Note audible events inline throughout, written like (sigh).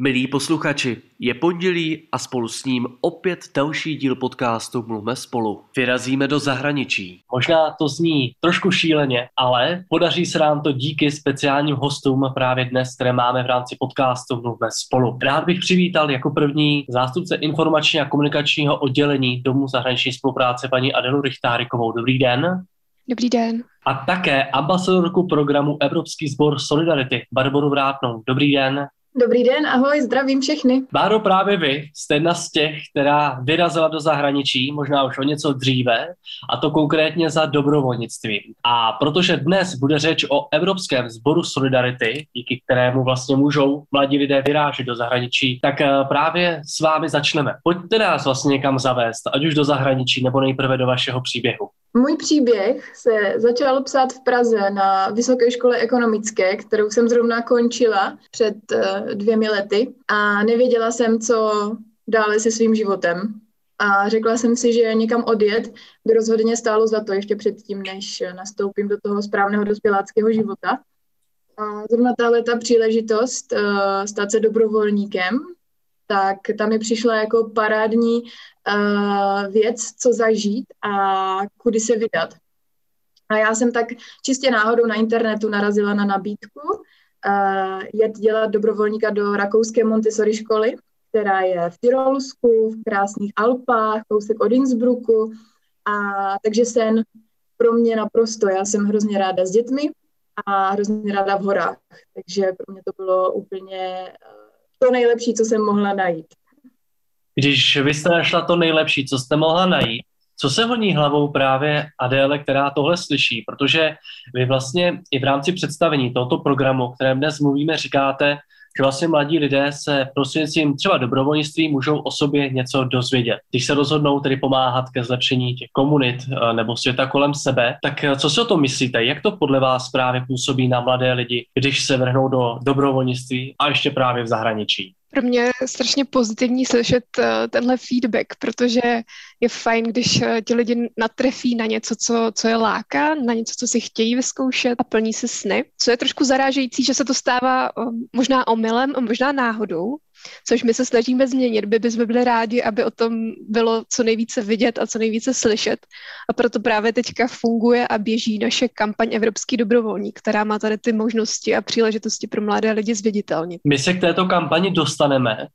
Milí posluchači, je pondělí a spolu s ním opět další díl podcastu Mluvme spolu. Vyrazíme do zahraničí. Možná to zní trošku šíleně, ale podaří se nám to díky speciálním hostům právě dnes, které máme v rámci podcastu Mluvme spolu. Rád bych přivítal jako první zástupce informační a komunikačního oddělení Domu zahraniční spolupráce paní Adelu Richtárikovou. Dobrý den. Dobrý den. A také ambasadorku programu Evropský sbor Solidarity Barboru Vrátnou. Dobrý den. Dobrý den, ahoj, zdravím všechny. Báro, právě vy jste jedna z těch, která vyrazila do zahraničí, možná už o něco dříve, a to konkrétně za dobrovolnictvím. A protože dnes bude řeč o Evropském sboru Solidarity, díky kterému vlastně můžou mladí lidé vyrážet do zahraničí, tak eh, právě s vámi začneme. Pojďte nás vlastně někam zavést, ať už do zahraničí, nebo nejprve do vašeho příběhu. Můj příběh se začal psát v Praze na Vysoké škole ekonomické, kterou jsem zrovna končila před uh, dvěmi lety a nevěděla jsem, co dále se svým životem. A řekla jsem si, že někam odjet by rozhodně stálo za to ještě předtím, než nastoupím do toho správného dospěláckého života. A zrovna tahle ta příležitost uh, stát se dobrovolníkem tak tam mi přišla jako parádní uh, věc, co zažít a kudy se vydat. A já jsem tak čistě náhodou na internetu narazila na nabídku jet dělat dobrovolníka do rakouské Montessori školy, která je v Tyrolsku, v krásných Alpách, kousek od Innsbrucku. A takže sen pro mě naprosto, já jsem hrozně ráda s dětmi a hrozně ráda v horách. Takže pro mě to bylo úplně uh, to nejlepší, co jsem mohla najít. Když vy jste našla to nejlepší, co jste mohla najít, co se honí hlavou právě Adéle, která tohle slyší? Protože vy vlastně i v rámci představení tohoto programu, o kterém dnes mluvíme, říkáte, že vlastně mladí lidé se prostřednictvím třeba dobrovolnictví můžou o sobě něco dozvědět. Když se rozhodnou tedy pomáhat ke zlepšení těch komunit eh, nebo světa kolem sebe, tak eh, co si o tom myslíte? Jak to podle vás právě působí na mladé lidi, když se vrhnou do dobrovolnictví a ještě právě v zahraničí? Pro mě strašně pozitivní slyšet eh, tenhle feedback, protože je fajn, když eh, ti lidi natrefí na něco, co, co je láká, na něco, co si chtějí vyzkoušet a plní si sny. Co je trošku zarážející, že se to stává eh, možná omylem možná náhodou, což my se snažíme změnit. By bychom byli rádi, aby o tom bylo co nejvíce vidět a co nejvíce slyšet. A proto právě teďka funguje a běží naše kampaň Evropský dobrovolník, která má tady ty možnosti a příležitosti pro mladé lidi zviditelnit. My se k této kampani dostaneme.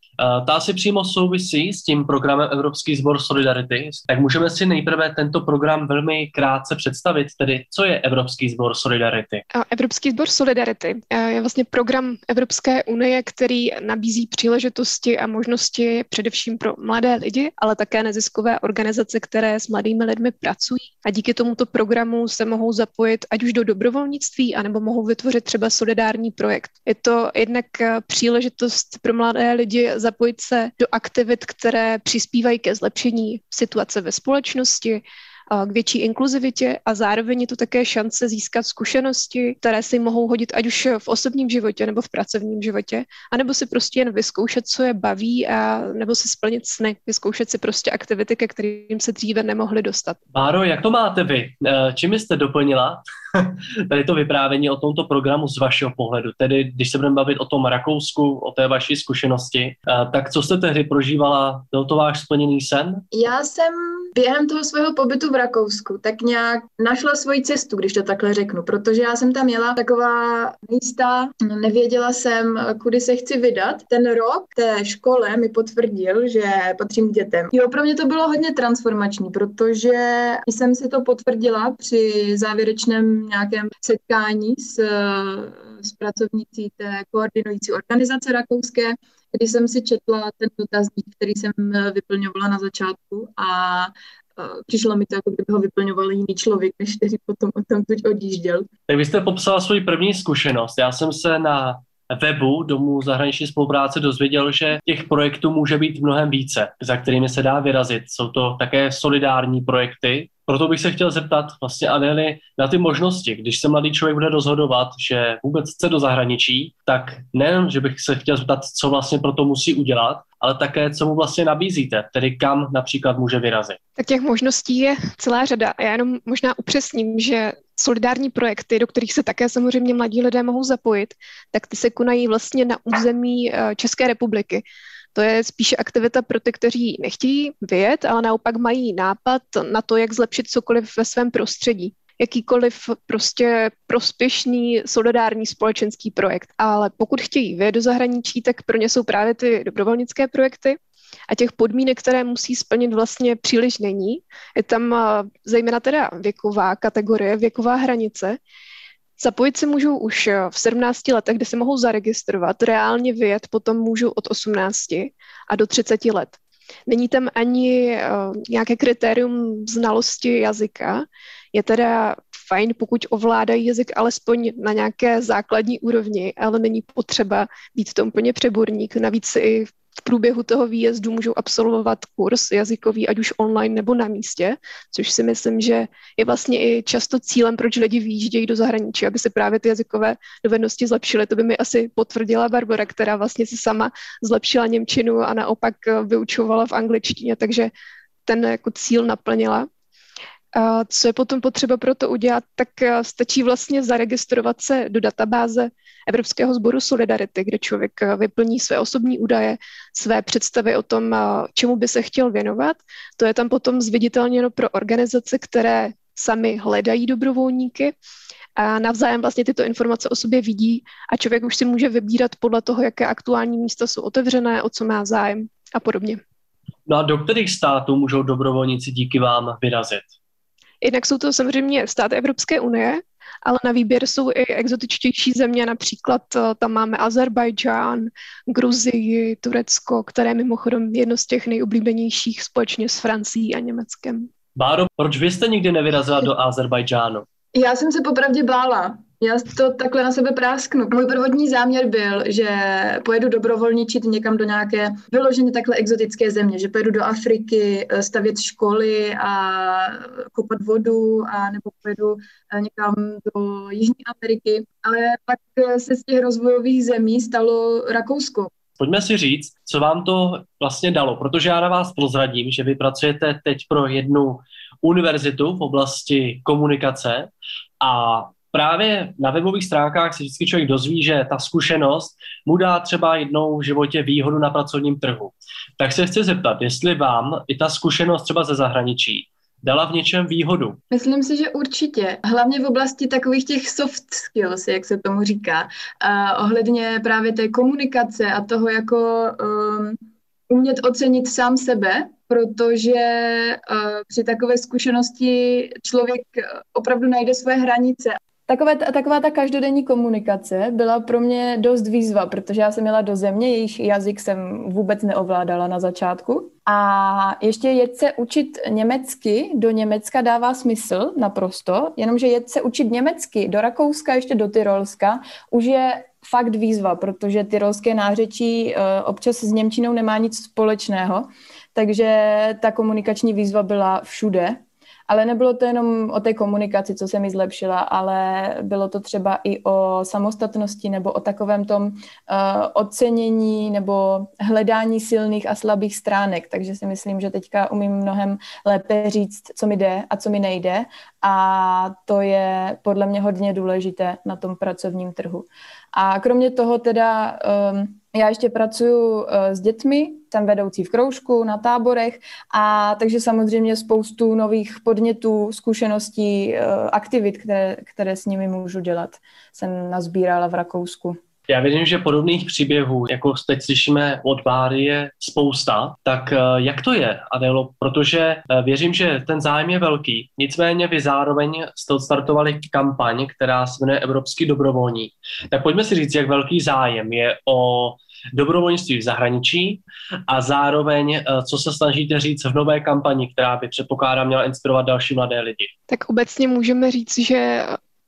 Ta si přímo souvisí s tím programem Evropský sbor Solidarity. Tak můžeme si nejprve tento program velmi krátce představit, tedy co je Evropský sbor Solidarity? Evropský sbor Solidarity je vlastně program Evropské unie, který nabízí příležitosti příležitosti a možnosti především pro mladé lidi, ale také neziskové organizace, které s mladými lidmi pracují a díky tomuto programu se mohou zapojit ať už do dobrovolnictví, anebo mohou vytvořit třeba solidární projekt. Je to jednak eh, příležitost pro mladé lidi zapojit se do aktivit, které přispívají ke zlepšení situace ve společnosti, k větší inkluzivitě a zároveň je to také šance získat zkušenosti, které si mohou hodit ať už v osobním životě nebo v pracovním životě, anebo si prostě jen vyzkoušet, co je baví a nebo si splnit sny, vyzkoušet si prostě aktivity, ke kterým se dříve nemohli dostat. Báro, jak to máte vy? Eh, čím jste doplnila (laughs) tady to vyprávění o tomto programu z vašeho pohledu? Tedy, když se budeme bavit o tom Rakousku, o té vaší zkušenosti, eh, tak co jste tehdy prožívala? Byl to váš splněný sen? Já jsem během toho svého pobytu v Rakousku tak nějak našla svoji cestu, když to takhle řeknu, protože já jsem tam měla taková místa, nevěděla jsem, kudy se chci vydat. Ten rok té škole mi potvrdil, že patřím k dětem. Jo, pro mě to bylo hodně transformační, protože jsem si to potvrdila při závěrečném nějakém setkání s, s pracovnící té koordinující organizace rakouské, když jsem si četla ten dotazník, který jsem vyplňovala na začátku a přišlo mi to, jako kdyby ho vyplňoval jiný člověk, než který potom tam odjížděl. Tak vy jste popsala svoji první zkušenost. Já jsem se na webu Domu zahraniční spolupráce dozvěděl, že těch projektů může být mnohem více, za kterými se dá vyrazit. Jsou to také solidární projekty, proto bych se chtěl zeptat vlastně Adély na ty možnosti. Když se mladý člověk bude rozhodovat, že vůbec chce do zahraničí, tak nejen, že bych se chtěl zeptat, co vlastně pro to musí udělat, ale také, co mu vlastně nabízíte, tedy kam například může vyrazit. Tak těch možností je celá řada. Já jenom možná upřesním, že solidární projekty, do kterých se také samozřejmě mladí lidé mohou zapojit, tak ty se konají vlastně na území eh, České republiky. To je spíše aktivita pro ty, kteří nechtějí vyjet, ale naopak mají nápad na to, jak zlepšit cokoliv ve svém prostředí jakýkoliv prostě prospěšný solidární společenský projekt. Ale pokud chtějí vyjet do zahraničí, tak pro ně jsou právě ty dobrovolnické projekty, a těch podmínek, které musí splnit, vlastně příliš není. Je tam zejména teda věková kategorie, věková hranice. Zapojit se můžou už v 17 letech, kde se mohou zaregistrovat. Reálně vyjet potom můžou od 18 a do 30 let. Není tam ani uh, nějaké kritérium znalosti jazyka. Je teda fajn, pokud ovládají jazyk alespoň na nějaké základní úrovni, ale není potřeba být to úplně přeborník. Navíc i v průběhu toho výjezdu můžou absolvovat kurz jazykový, ať už online nebo na místě, což si myslím, že je vlastně i často cílem, proč lidi výjíždějí do zahraničí, aby si právě ty jazykové dovednosti zlepšily. To by mi asi potvrdila Barbara, která vlastně si sama zlepšila Němčinu a naopak vyučovala v angličtině, takže ten jako cíl naplnila. A co je potom potřeba pro to udělat, tak eh, stačí vlastně zaregistrovat se do databáze Evropského sboru Solidarity, kde člověk eh, vyplní své osobní údaje, své představy o tom, eh, čemu by se chtěl věnovat. To je tam potom zviditelněno pro organizace, které sami hledají dobrovolníky a navzájem vlastně tyto informace o sobě vidí a člověk už si může vybírat podle toho, jaké aktuální místa jsou otevřené, o co má zájem a podobně. No a do kterých států můžou dobrovolníci díky vám vyrazit? Jednak jsou to samozřejmě státy Evropské unie, ale na výběr jsou i exotičtější země, například eh, tam máme Azerbajdžán, Gruzii, Turecko, které mimochodem jedno z těch nejoblíbenějších společně s Francií a Německem. Báro, proč vy jste nikdy nevyrazila do Azerbajdžánu? Já jsem se popravdě bála. Já to takhle na sebe prásknu. Můj prvotní záměr byl, že pojedu dobrovolničit někam do nějaké vyloženě takhle exotické země, že pojedu do Afriky eh, stavět školy a kopat vodu a nebo pojedu eh, někam do Jižní Ameriky, ale pak eh, se z těch rozvojových zemí stalo Rakousko. Pojďme si říct, co vám to vlastně dalo, protože já na vás prozradím, že vy pracujete teď pro jednu univerzitu v oblasti komunikace a právě na webových stránkách se vždycky člověk dozví, že ta zkušenost mu dá třeba jednou v životě výhodu na pracovním trhu. Tak se chci zeptat, jestli vám i ta zkušenost třeba ze zahraničí dala v něčem výhodu? Myslím si, že určitě. Hlavně v oblasti takových těch soft skills, jak se tomu říká. Uh, ohledně právě té komunikace a toho jako um, umět ocenit sám sebe, protože uh, při takové zkušenosti člověk opravdu najde své hranice Takové, taková ta každodenní komunikace byla pro mě dost výzva, protože já jsem měla do země, jejíž jazyk jsem vůbec neovládala na začátku. A ještě jet se učit německy do Německa dává smysl naprosto, jenomže jet se učit německy do Rakouska, ještě do Tyrolska, už je fakt výzva, protože tyrolské nářečí uh, občas s Němčinou nemá nic společného, takže ta komunikační výzva byla všude ale nebylo to jenom o té komunikaci, co se mi zlepšila, ale bylo to třeba i o samostatnosti nebo o takovém tom uh, ocenění nebo hledání silných a slabých stránek. Takže si myslím, že teďka umím mnohem lépe říct, co mi jde a co mi nejde. A to je podle mě hodně důležité na tom pracovním trhu. A kromě toho teda um, já ještě pracuji uh, s dětmi, jsem vedoucí v kroužku, na táborech a takže samozřejmě spoustu nových podnětů, zkušeností, uh, aktivit, které, které s nimi můžu dělat, jsem nazbírala v Rakousku. Já věřím, že podobných příběhů, jako teď slyšíme od Báry, je spousta. Tak eh, jak to je, Adelo? Protože eh, věřím, že ten zájem je velký. Nicméně vy zároveň jste odstartovali kampaň, která se jmenuje Evropský dobrovolní. Tak pojďme si říct, jak velký zájem je o dobrovolnictví v zahraničí a zároveň, eh, co se snažíte říct v nové kampani, která by předpokládám měla inspirovat další mladé lidi. Tak obecně můžeme říct, že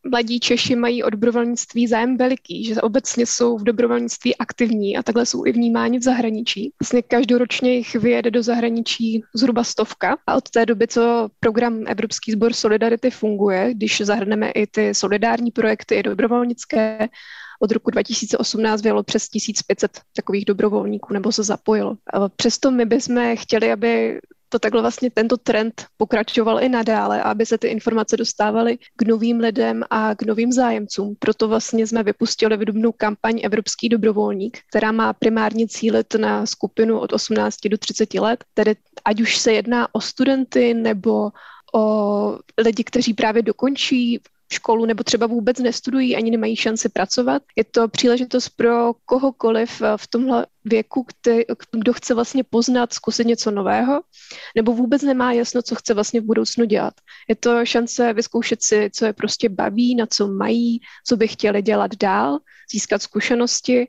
mladí Češi mají o dobrovolnictví zájem veliký, že obecně jsou v dobrovolnictví aktivní a takhle jsou i vnímáni v zahraničí. Vlastně každoročně jich vyjede do zahraničí zhruba stovka a od té doby, co program Evropský sbor Solidarity funguje, když zahrneme i ty solidární projekty, i dobrovolnické, od roku 2018 vyjelo přes 1500 takových dobrovolníků nebo se zapojilo. Přesto my bychom chtěli, aby to takhle vlastně tento trend pokračoval i nadále, aby se ty informace dostávaly k novým lidem a k novým zájemcům. Proto vlastně jsme vypustili v dubnu kampaň Evropský dobrovolník, která má primárně cílit na skupinu od 18 do 30 let, tedy ať už se jedná o studenty nebo o lidi, kteří právě dokončí školu nebo třeba vůbec nestudují, ani nemají šanci pracovat. Je to příležitost pro kohokoliv v tomhle věku, který, kdo chce vlastně poznat, zkusit něco nového, nebo vůbec nemá jasno, co chce vlastně v budoucnu dělat. Je to šance vyzkoušet si, co je prostě baví, na co mají, co by chtěli dělat dál, získat zkušenosti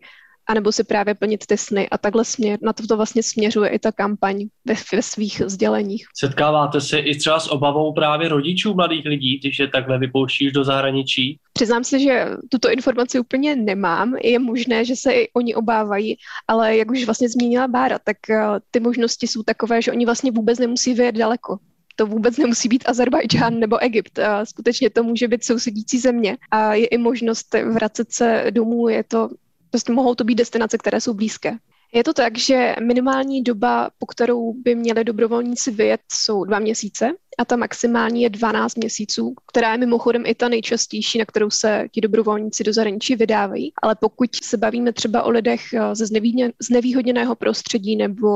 anebo si právě plnit ty sny. A takhle směr, na to, to vlastně směřuje i ta kampaň ve, ve svých sděleních. Setkáváte se i třeba s obavou právě rodičů mladých lidí, když je takhle vypouštíš do zahraničí? Přiznám se, že tuto informaci úplně nemám. Je možné, že se i oni obávají, ale jak už vlastně zmínila Bára, tak eh, ty možnosti jsou takové, že oni vlastně vůbec nemusí vyjet daleko to vůbec nemusí být Azerbajdžán nebo Egypt. Skutečně to může být sousedící země a je i možnost vracet se domů. Je to Prostě mohou to být destinace, které jsou blízké. Je to tak, že minimální doba, po kterou by měli dobrovolníci vyjet, jsou dva měsíce a ta maximální je 12 měsíců, která je mimochodem i ta nejčastější, na kterou se ti dobrovolníci do zahraničí vydávají. Ale pokud se bavíme třeba o lidech eh, ze znevýhodněného prostředí nebo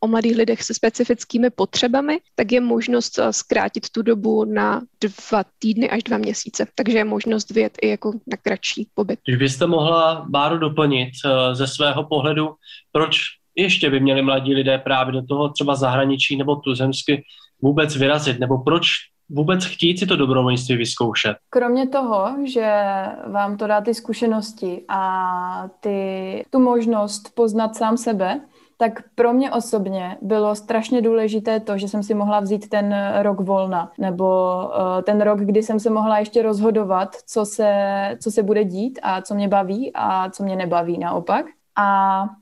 o mladých lidech se specifickými potřebami, tak je možnost eh, zkrátit tu dobu na dva týdny až dva měsíce. Takže je možnost vyjet i jako na kratší pobyt. Když byste mohla Báru doplnit eh, ze svého pohledu, proč ještě by měli mladí lidé právě do toho třeba zahraničí nebo tuzemsky vůbec vyrazit, nebo proč vůbec chtít si to dobrovolnictví vyzkoušet? Kromě toho, že vám to dá ty zkušenosti a ty, tu možnost poznat sám sebe, tak pro mě osobně bylo strašně důležité to, že jsem si mohla vzít ten rok volna, nebo uh, ten rok, kdy jsem se mohla ještě rozhodovat, co se, co se bude dít a co mě baví a co mě nebaví naopak. A Eh,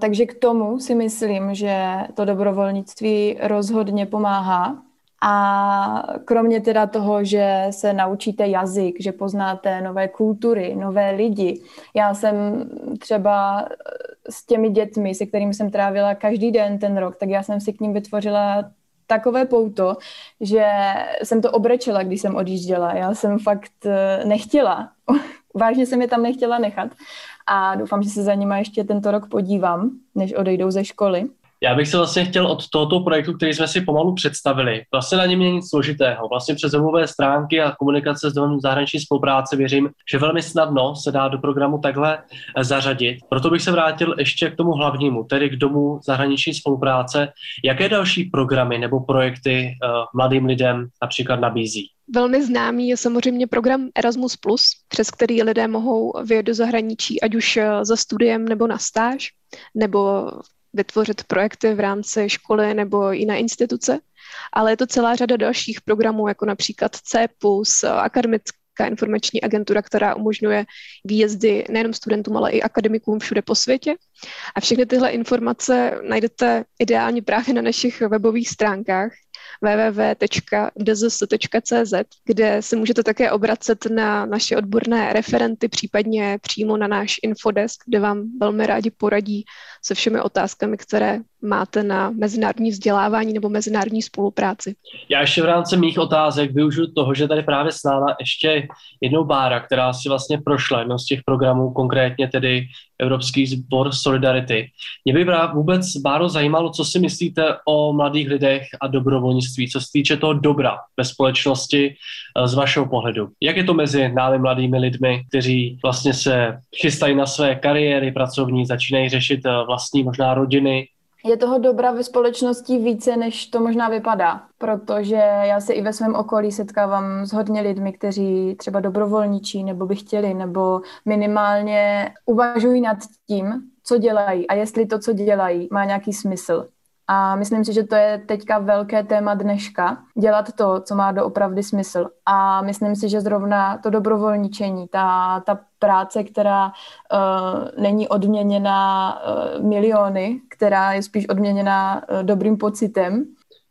takže k tomu si myslím, že to dobrovolnictví rozhodně pomáhá. A kromě teda toho, že se naučíte jazyk, že poznáte nové kultury, nové lidi. Já jsem třeba s těmi dětmi, se kterými jsem trávila každý den ten rok, tak já jsem si k ním vytvořila takové pouto, že jsem to obrečela, když jsem odjížděla. Já jsem fakt eh, nechtěla. (laughs) Vážně jsem je tam nechtěla nechat a doufám, že se za nima ještě tento rok podívám, než odejdou ze školy. Já bych se vlastně chtěl od tohoto projektu, který jsme si pomalu představili, vlastně na něm není nic složitého. Vlastně přes webové stránky a komunikace s domem zahraniční spolupráce věřím, že velmi snadno se dá do programu takhle zařadit. Proto bych se vrátil ještě k tomu hlavnímu, tedy k domu zahraniční spolupráce. Jaké další programy nebo projekty uh, mladým lidem například nabízí? Velmi známý je samozřejmě program Erasmus+, přes který lidé mohou vyjet do zahraničí, ať už eh, za studiem nebo na stáž, nebo vytvořit projekty v rámci školy nebo jiné instituce. Ale je to celá řada dalších programů, jako například CEPUS, akademická informační agentura, která umožňuje výjezdy nejenom studentům, ale i akademikům všude po světě. A všechny tyhle informace najdete ideálně právě na našich webových stránkách, www.dzs.cz, kde se můžete také obracet na naše odborné referenty, případně přímo na náš infodesk, kde vám velmi rádi poradí se všemi otázkami, které máte na mezinárodní vzdělávání nebo mezinárodní spolupráci. Já ještě v rámci mých otázek využiju toho, že tady právě s náma ještě jednou Bára, která si vlastně prošla jednou z těch programů, konkrétně tedy Evropský sbor Solidarity. Mě by vůbec, Báro, zajímalo, co si myslíte o mladých lidech a dobrovolnictví, co se týče toho dobra ve společnosti eh, z vašeho pohledu. Jak je to mezi námi mladými lidmi, kteří vlastně se chystají na své kariéry pracovní, začínají řešit eh, vlastní možná rodiny, je toho dobra ve společnosti více, než to možná vypadá, protože já se i ve svém okolí setkávám s hodně lidmi, kteří třeba dobrovolničí nebo by chtěli, nebo minimálně uvažují nad tím, co dělají a jestli to, co dělají, má nějaký smysl. A myslím si, že to je teďka velké téma dneška, dělat to, co má doopravdy smysl. A myslím si, že zrovna to dobrovolničení, ta, ta práce, která uh, není odměněna uh, miliony, která je spíš odměněna uh, dobrým pocitem,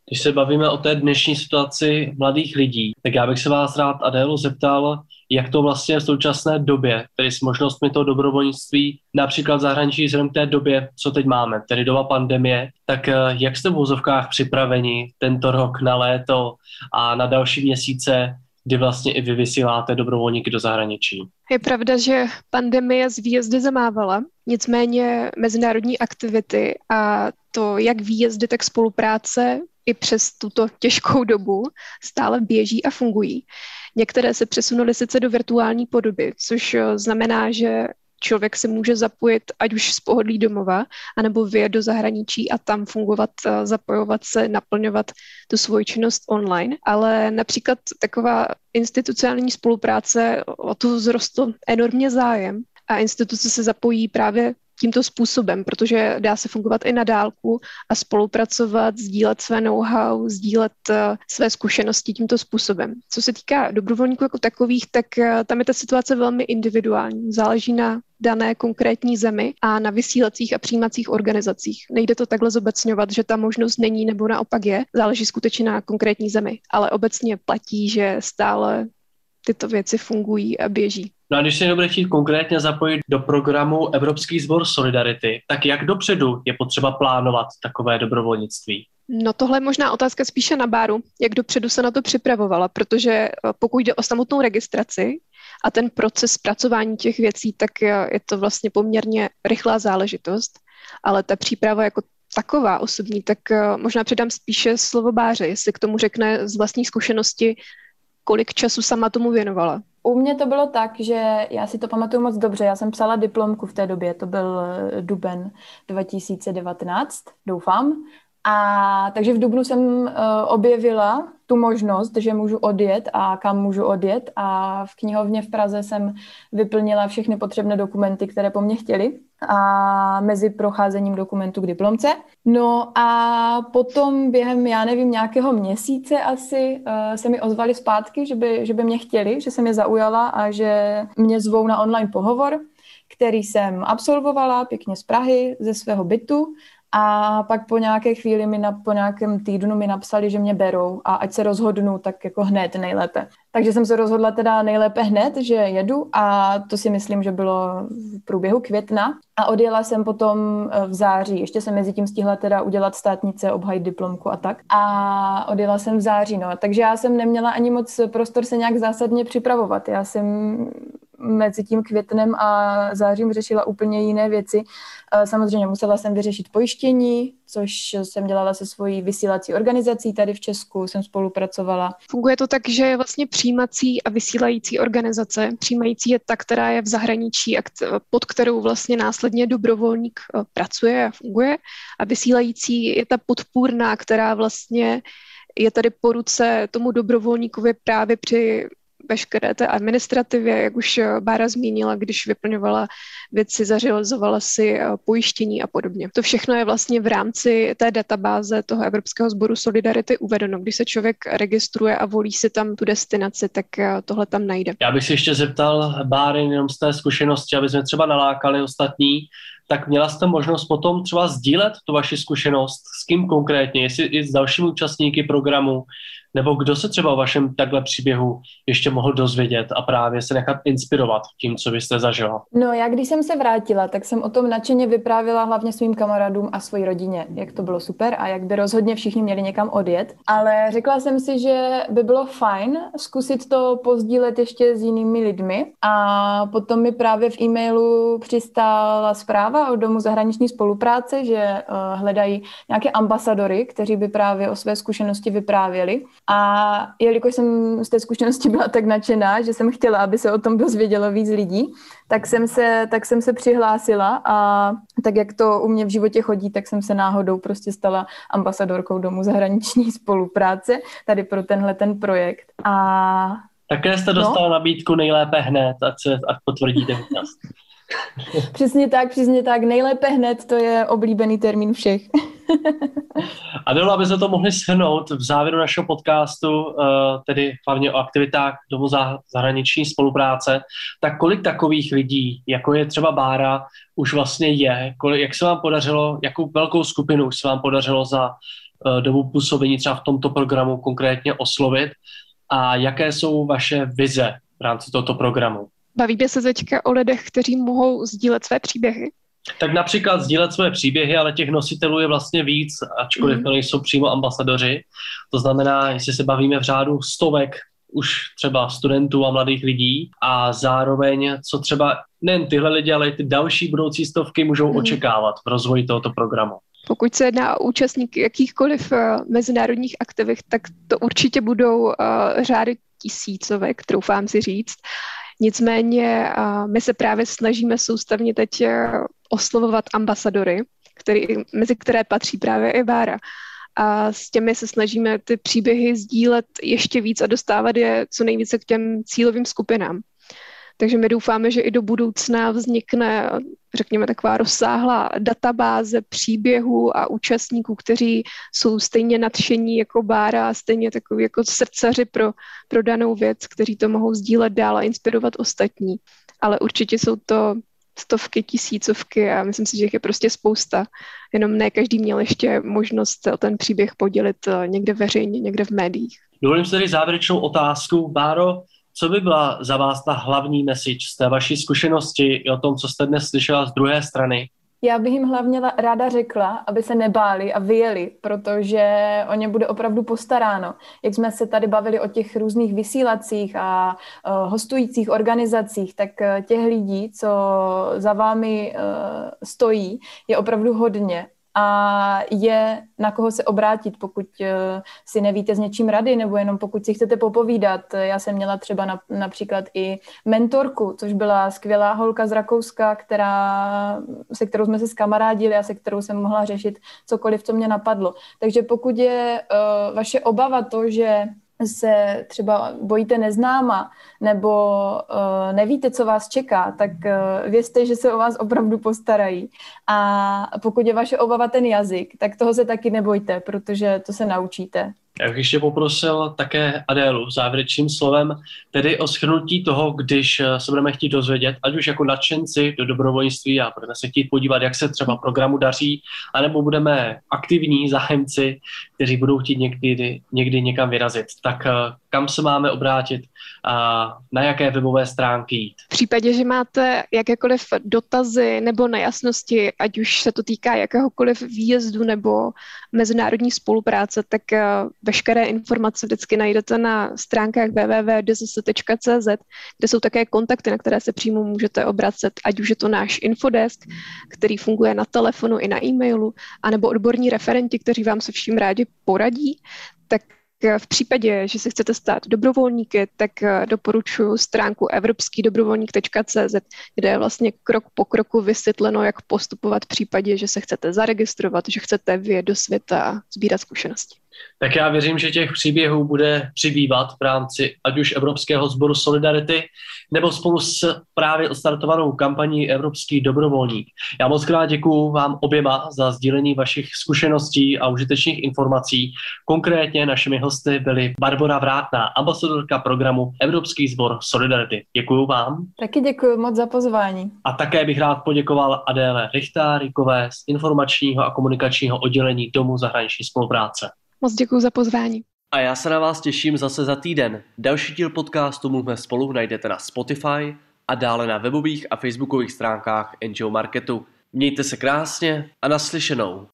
když se bavíme o té dnešní situaci mladých lidí, tak já bych se vás rád, Adélo, zeptal, jak to vlastně v současné době, tedy s možnostmi toho dobrovolnictví, například v zahraničí vzhledem k té době, co teď máme, tedy doba pandemie, tak eh, jak jste v vozovkách připraveni tento rok na léto a na další měsíce, kdy vlastně i vy vysíláte dobrovolníky do zahraničí? Je pravda, že pandemie z výjezdy zamávala, nicméně mezinárodní aktivity a to jak výjezdy, tak spolupráce i přes tuto těžkou dobu stále běží a fungují. Některé se přesunuly sice do virtuální podoby, což eh, znamená, že člověk se může zapojit ať už z pohodlí domova, anebo vyjet do zahraničí a tam fungovat, eh, zapojovat se, naplňovat tu svoji činnost online. Ale například taková institucionální spolupráce, o to vzrostl enormně zájem a instituce se zapojí právě tímto způsobem, protože dá se fungovat i na dálku a spolupracovat, sdílet své know-how, sdílet uh, své zkušenosti tímto způsobem. Co se týká dobrovolníků jako takových, tak uh, tam je ta situace velmi individuální. Záleží na dané konkrétní zemi a na vysílacích a přijímacích organizacích. Nejde to takhle zobecňovat, že ta možnost není nebo naopak je. Záleží skutečně na konkrétní zemi. Ale obecně platí, že stále tyto věci fungují a běží. No a když se někdo bude chtít konkrétně zapojit do programu Evropský sbor Solidarity, tak jak dopředu je potřeba plánovat takové dobrovolnictví? No tohle je možná otázka spíše na Báru, jak dopředu se na to připravovala, protože eh, pokud jde o samotnou registraci a ten proces zpracování těch věcí, tak je to vlastně poměrně rychlá záležitost, ale ta příprava jako taková osobní, tak eh, možná předám spíše slovo Báře, jestli k tomu řekne z vlastní zkušenosti, kolik času sama tomu věnovala. U mě to bylo tak, že já si to pamatuju moc dobře. Já jsem psala diplomku v té době, to byl eh, duben 2019, doufám. A takže v Dubnu jsem uh, objevila tu možnost, že můžu odjet a kam můžu odjet. A v knihovně v Praze jsem vyplnila všechny potřebné dokumenty, které po mně chtěli. A mezi procházením dokumentu k diplomce. No a potom během, já nevím, nějakého měsíce asi uh, se mi ozvali zpátky, že by, že by mě chtěli, že jsem je zaujala a že mě zvou na online pohovor, který jsem absolvovala pěkně z Prahy, ze svého bytu a pak po nějaké chvíli mi na, po nějakém týdnu mi napsali, že mě berou a ať se rozhodnu, tak jako hned nejlépe. Takže jsem se rozhodla teda nejlépe hned, že jedu a to si myslím, že bylo v průběhu května a odjela jsem potom eh, v září. Ještě jsem mezi tím stihla teda udělat státnice, obhajit diplomku a tak. A odjela jsem v září, no. Takže já jsem neměla ani moc prostor se nějak zásadně připravovat. Já jsem mezi tím květnem a zářím řešila úplně jiné věci. Samozřejmě musela jsem vyřešit pojištění, což jsem dělala se svojí vysílací organizací tady v Česku, jsem spolupracovala. Funguje to tak, že je vlastně přijímací a vysílající organizace. Přijímající je ta, která je v zahraničí a pod kterou vlastně následně dobrovolník e, pracuje a funguje. A vysílající je ta podpůrná, která vlastně je tady po ruce tomu dobrovolníkovi právě při veškeré té administrativě, jak už eh, Bára zmínila, když vyplňovala věci, zařizovala si eh, pojištění a podobně. To všechno je vlastně v rámci té databáze toho Evropského sboru Solidarity uvedeno. Když se člověk registruje a volí si tam tu destinaci, tak eh, tohle tam najde. Já bych si ještě zeptal Báry jenom z té zkušenosti, aby jsme třeba nalákali ostatní, tak měla jste možnost potom třeba sdílet tu vaši zkušenost s kým konkrétně, jestli i s dalšími účastníky programu, nebo kdo se třeba o vašem takhle příběhu ještě mohl dozvědět a právě se nechat inspirovat tím, co vy jste zažila? No já když jsem se vrátila, tak jsem o tom nadšeně vyprávila hlavně svým kamarádům a svojí rodině, jak to bylo super a jak by rozhodně všichni měli někam odjet. Ale řekla jsem si, že by bylo fajn zkusit to pozdílet ještě s jinými lidmi a potom mi právě v e-mailu přistála zpráva o Domu zahraniční spolupráce, že uh, hledají nějaké ambasadory, kteří by právě o své zkušenosti vyprávěli. A jelikož jsem z té zkušenosti byla tak nadšená, že jsem chtěla, aby se o tom dozvědělo víc lidí, tak jsem se, tak jsem se přihlásila a tak, jak to u mě v životě chodí, tak jsem se náhodou prostě stala ambasadorkou Domu zahraniční spolupráce tady pro tenhle ten projekt. A také jste dostala no? nabídku nejlépe hned, ať, se, ať potvrdíte účast. (laughs) přesně tak, přesně tak. Nejlépe hned, to je oblíbený termín všech. Adelo, aby se to mohli shrnout v závěru našeho podcastu, eh, tedy hlavně o aktivitách Domu zahraniční spolupráce, tak kolik takových lidí, jako je třeba Bára, už vlastně je? Kolik, jak se vám podařilo, jakou velkou skupinu se vám podařilo za eh, dobu působení třeba v tomto programu konkrétně oslovit a jaké jsou vaše vize v rámci tohoto programu. Bavíme se teďka o lidech, kteří mohou sdílet své příběhy. Tak například sdílet své příběhy, ale těch nositelů je vlastně víc, ačkoliv mm. to nejsou přímo ambasadoři. To znamená, jestli se bavíme v řádu stovek už třeba studentů a mladých lidí a zároveň, co třeba nejen tyhle lidi, ale i ty další budoucí stovky můžou mm. očekávat v rozvoji tohoto programu. Pokud se jedná o účastníky jakýchkoliv uh, mezinárodních aktivit, tak to určitě budou uh, řády tisícovek, troufám si říct. Nicméně my se právě snažíme soustavně teď uh, oslovovat ambasadory, který, mezi které patří právě i Bára. A s těmi se snažíme ty příběhy sdílet ještě víc a dostávat je co nejvíce k těm cílovým skupinám. Takže my doufáme, že i do budoucna vznikne, řekněme, taková rozsáhlá databáze příběhů a účastníků, kteří jsou stejně nadšení jako Bára stejně takový jako srdcaři pro, pro danou věc, kteří to mohou sdílet dál a inspirovat ostatní. Ale určitě jsou to stovky, tisícovky a myslím si, že jich je prostě spousta. Jenom ne každý měl ještě možnost o ten příběh podělit eh, někde veřejně, někde v médiích. Dovolím si tady závěrečnou otázku. Báro, co by byla za vás ta hlavní message z té vaší zkušenosti i o tom, co jste dnes slyšela z druhé strany? Já bych jim hlavně ráda řekla, aby se nebáli a vyjeli, protože o ně bude opravdu postaráno. Jak jsme se tady bavili o těch různých vysílacích a uh, hostujících organizacích, tak uh, těch lidí, co za vámi uh, stojí, je opravdu hodně a je na koho se obrátit, pokud eh, si nevíte s něčím rady, nebo jenom pokud si chcete popovídat. Já jsem měla třeba na, například i mentorku, což byla skvělá holka z Rakouska, která, se kterou jsme se skamarádili a se kterou jsem mohla řešit cokoliv, co mě napadlo. Takže pokud je uh, vaše obava to, že se třeba bojíte neznáma nebo uh, nevíte, co vás čeká, tak uh, vězte, že se o vás opravdu postarají. A pokud je vaše obava ten jazyk, tak toho se taky nebojte, protože to se naučíte. Já bych ještě poprosil také Adélu závěrečným slovem, tedy o schrnutí toho, když eh, se budeme chtít dozvědět, ať už jako nadšenci do dobrovolnictví a budeme se chtít podívat, jak se třeba programu daří, anebo budeme aktivní zájemci, kteří budou chtít někdy, někdy někam vyrazit. Tak eh, kam se máme obrátit a na jaké webové stránky jít. V případě, že máte jakékoliv dotazy nebo nejasnosti, ať už se to týká jakéhokoliv výjezdu nebo mezinárodní spolupráce, tak eh, veškeré informace vždycky najdete na stránkách www.dss.cz, kde jsou také kontakty, na které se přímo můžete obracet, ať už je to náš infodesk, který funguje na telefonu i na e-mailu, anebo odborní referenti, kteří vám se vším rádi poradí, tak v případě, že se chcete stát dobrovolníky, tak eh, doporučuji stránku evropskýdobrovolník.cz, kde je vlastně krok po kroku vysvětleno, jak postupovat v případě, že se chcete zaregistrovat, že chcete vyjet do světa a sbírat zkušenosti. Tak já věřím, že těch příběhů bude přibývat v rámci ať už Evropského sboru Solidarity, nebo spolu s právě odstartovanou kampaní Evropský dobrovolník. Já moc krát děkuji vám oběma za sdílení vašich zkušeností a užitečných informací. Konkrétně našimi hosty byly Barbara Vrátná, ambasadorka programu Evropský sbor Solidarity. Děkuji vám. Taky děkuji moc za pozvání. A také bych rád poděkoval Adéle Richtárikové z informačního a komunikačního oddělení Domu zahraniční spolupráce. Moc děkuji za pozvání. A já se na vás těším zase za týden. Další díl podcastu Mluvme spolu najdete na Spotify a dále na webových a facebookových stránkách NGO Marketu. Mějte se krásně a naslyšenou.